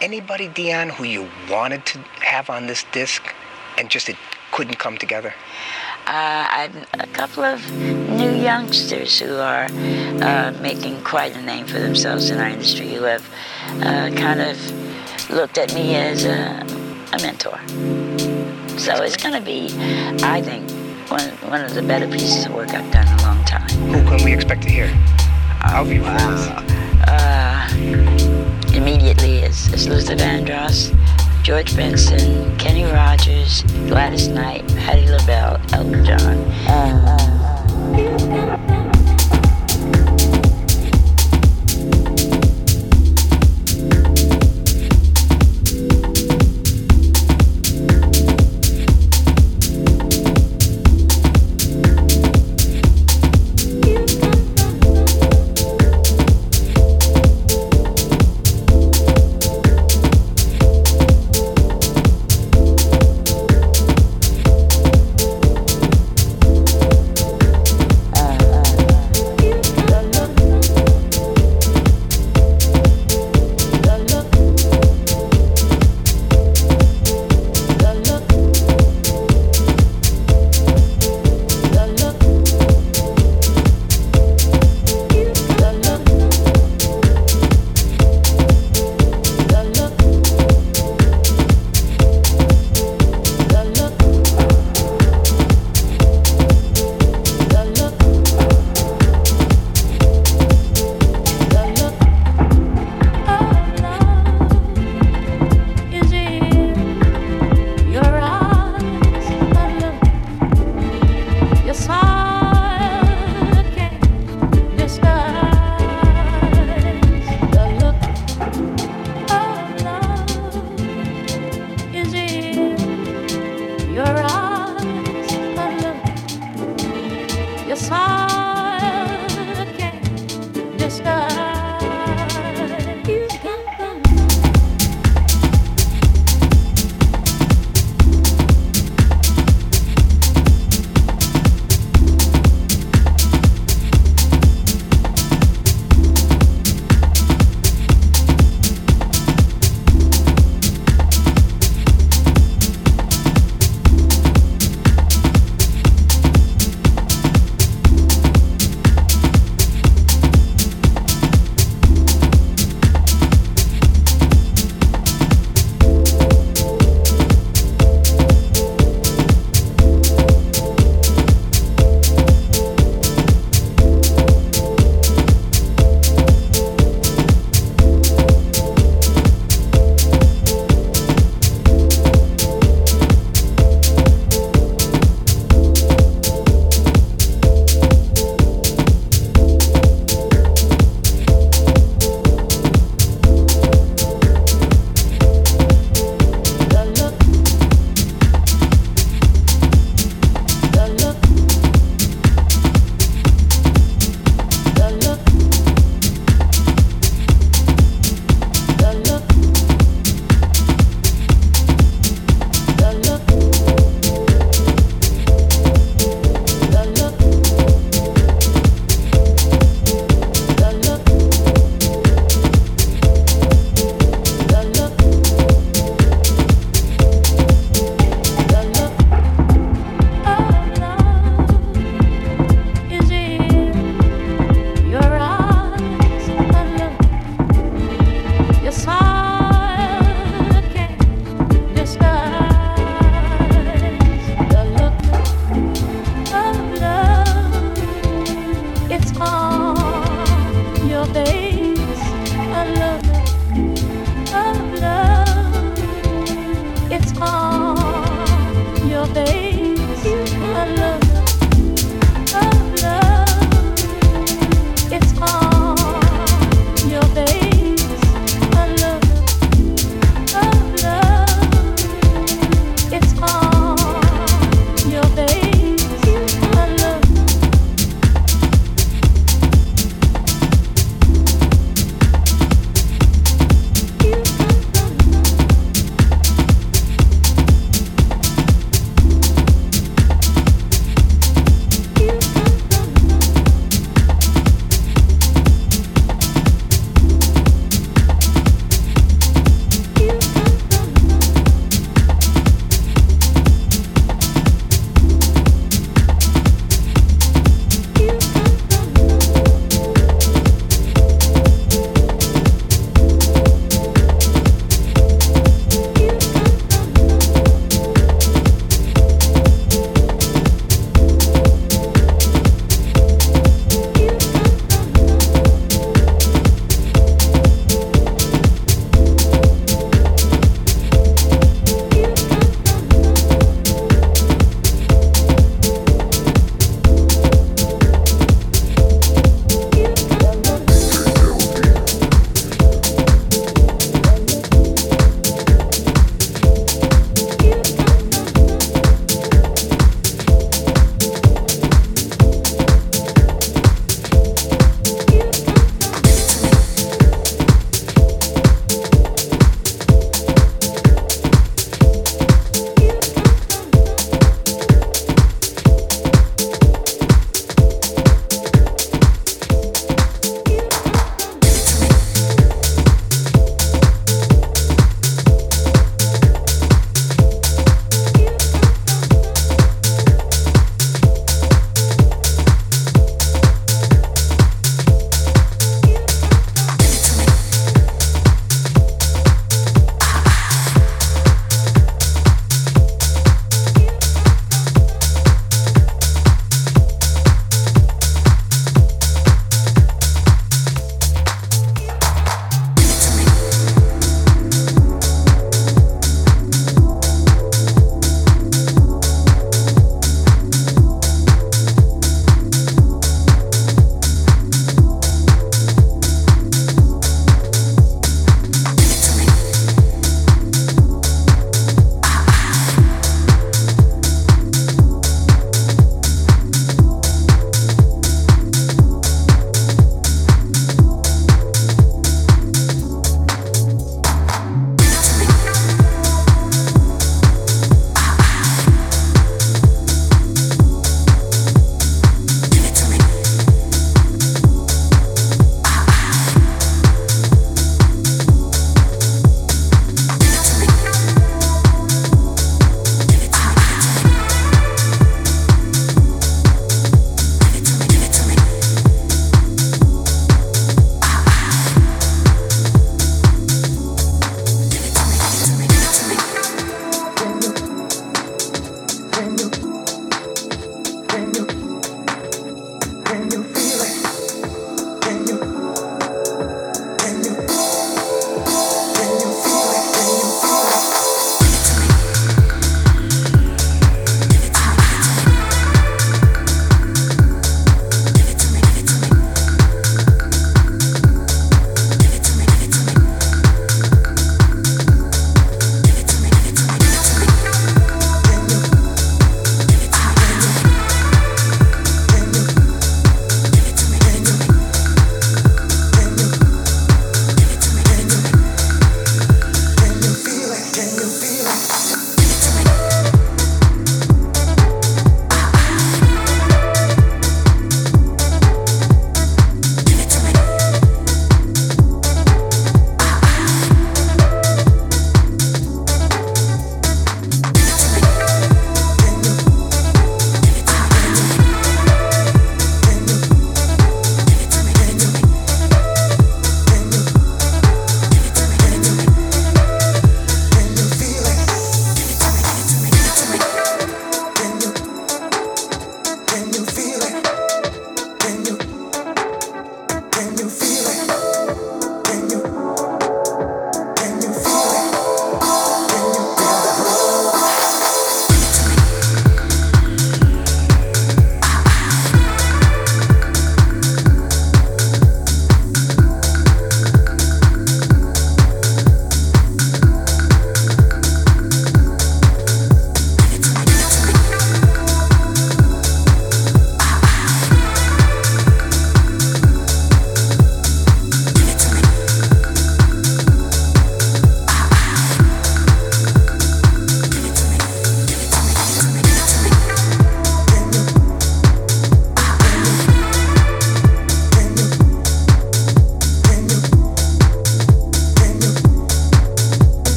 Anybody, Dion, who you wanted to have on this disc and just it couldn't come together? Uh, I've a couple of new youngsters who are uh, making quite a name for themselves in our industry who have uh, kind of looked at me as a, a mentor. So it's going to be, I think, one, one of the better pieces of work I've done in a long time. Who can we expect to hear? I'll be Wow. Immediately, it's, it's Luther Vandross, George Benson, Kenny Rogers, Gladys Knight, Patti LaBelle, Elton John. Uh,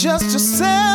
just yourself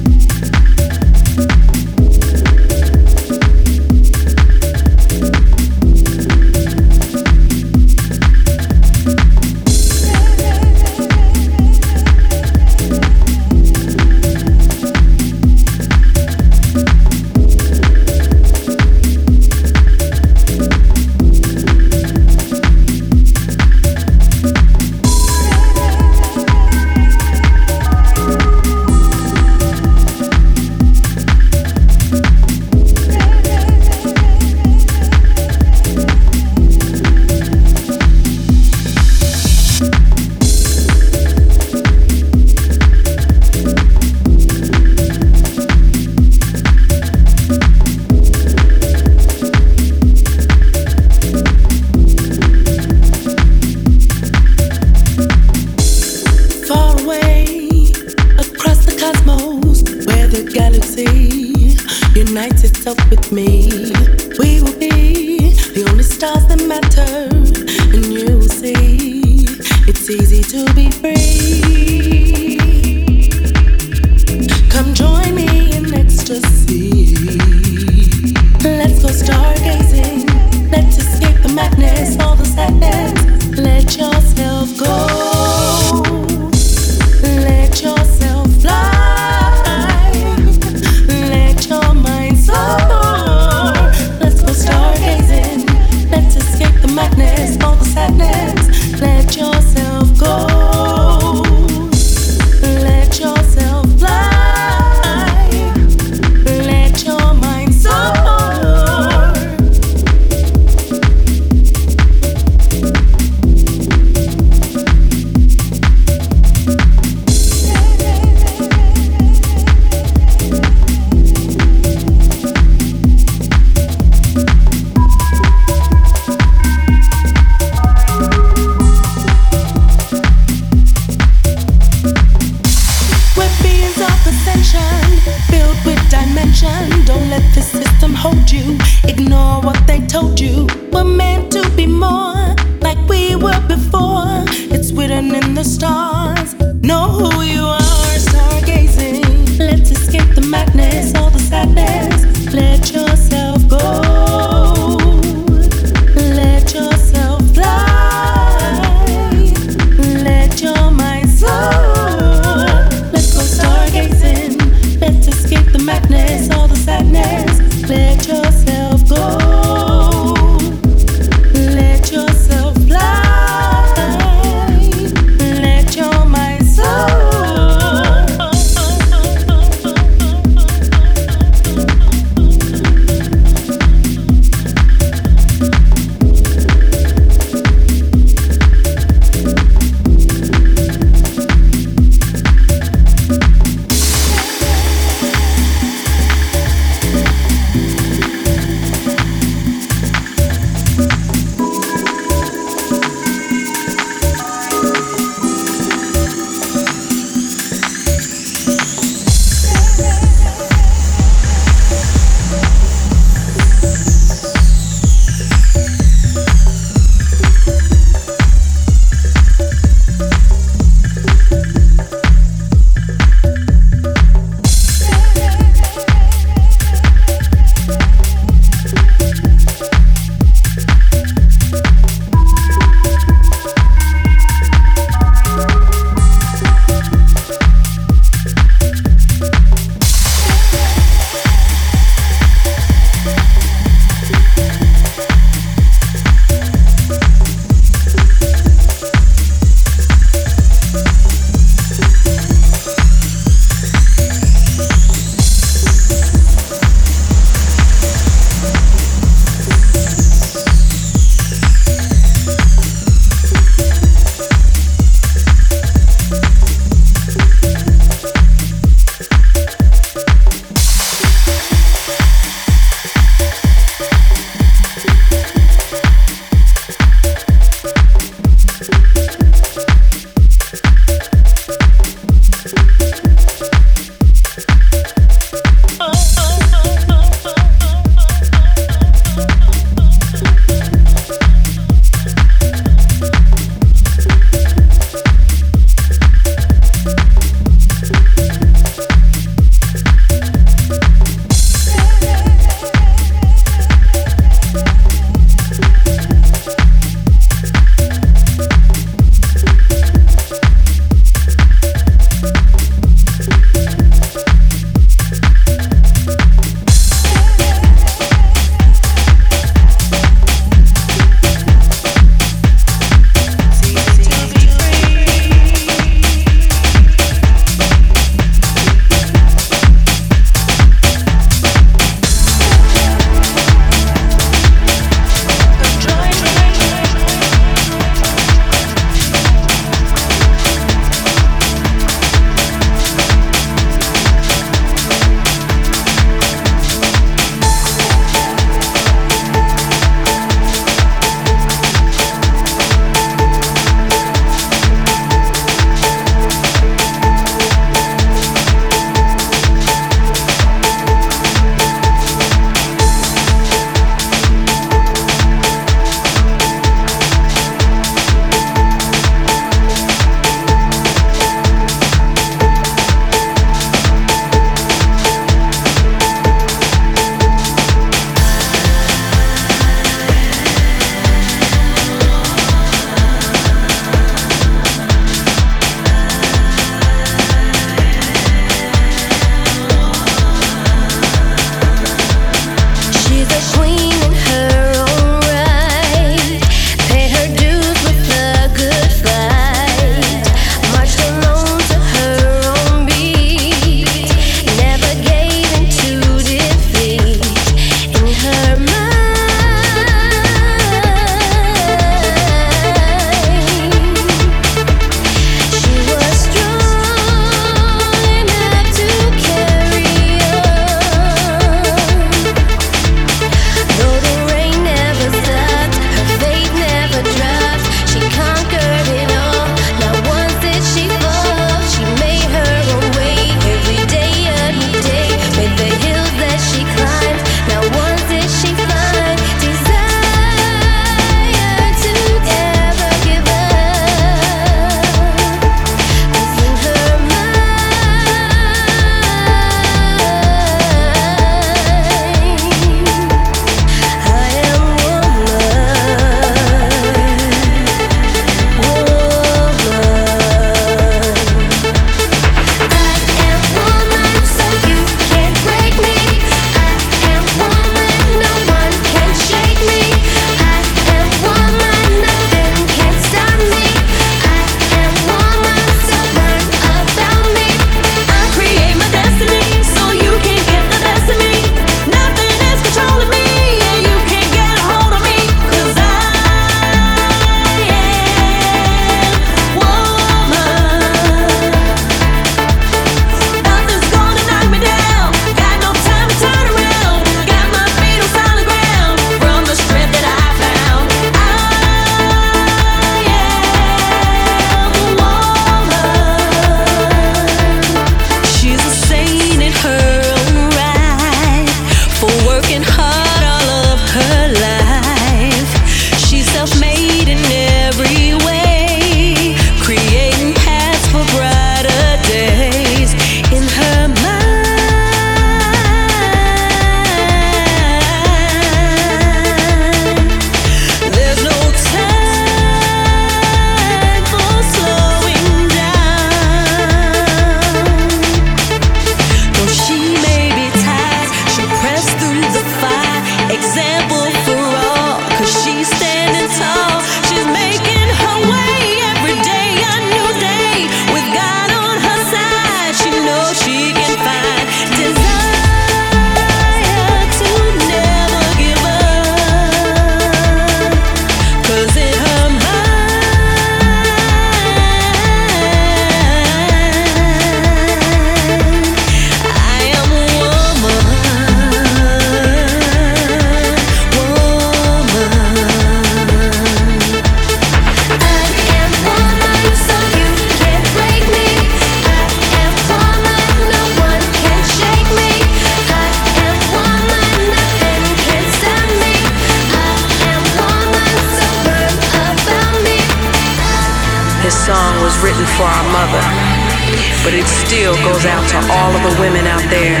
it still goes out to all of the women out there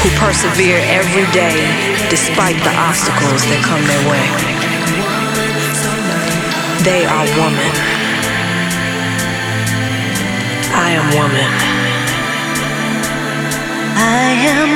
who persevere every day despite the obstacles that come their way. They are woman. I am woman. I am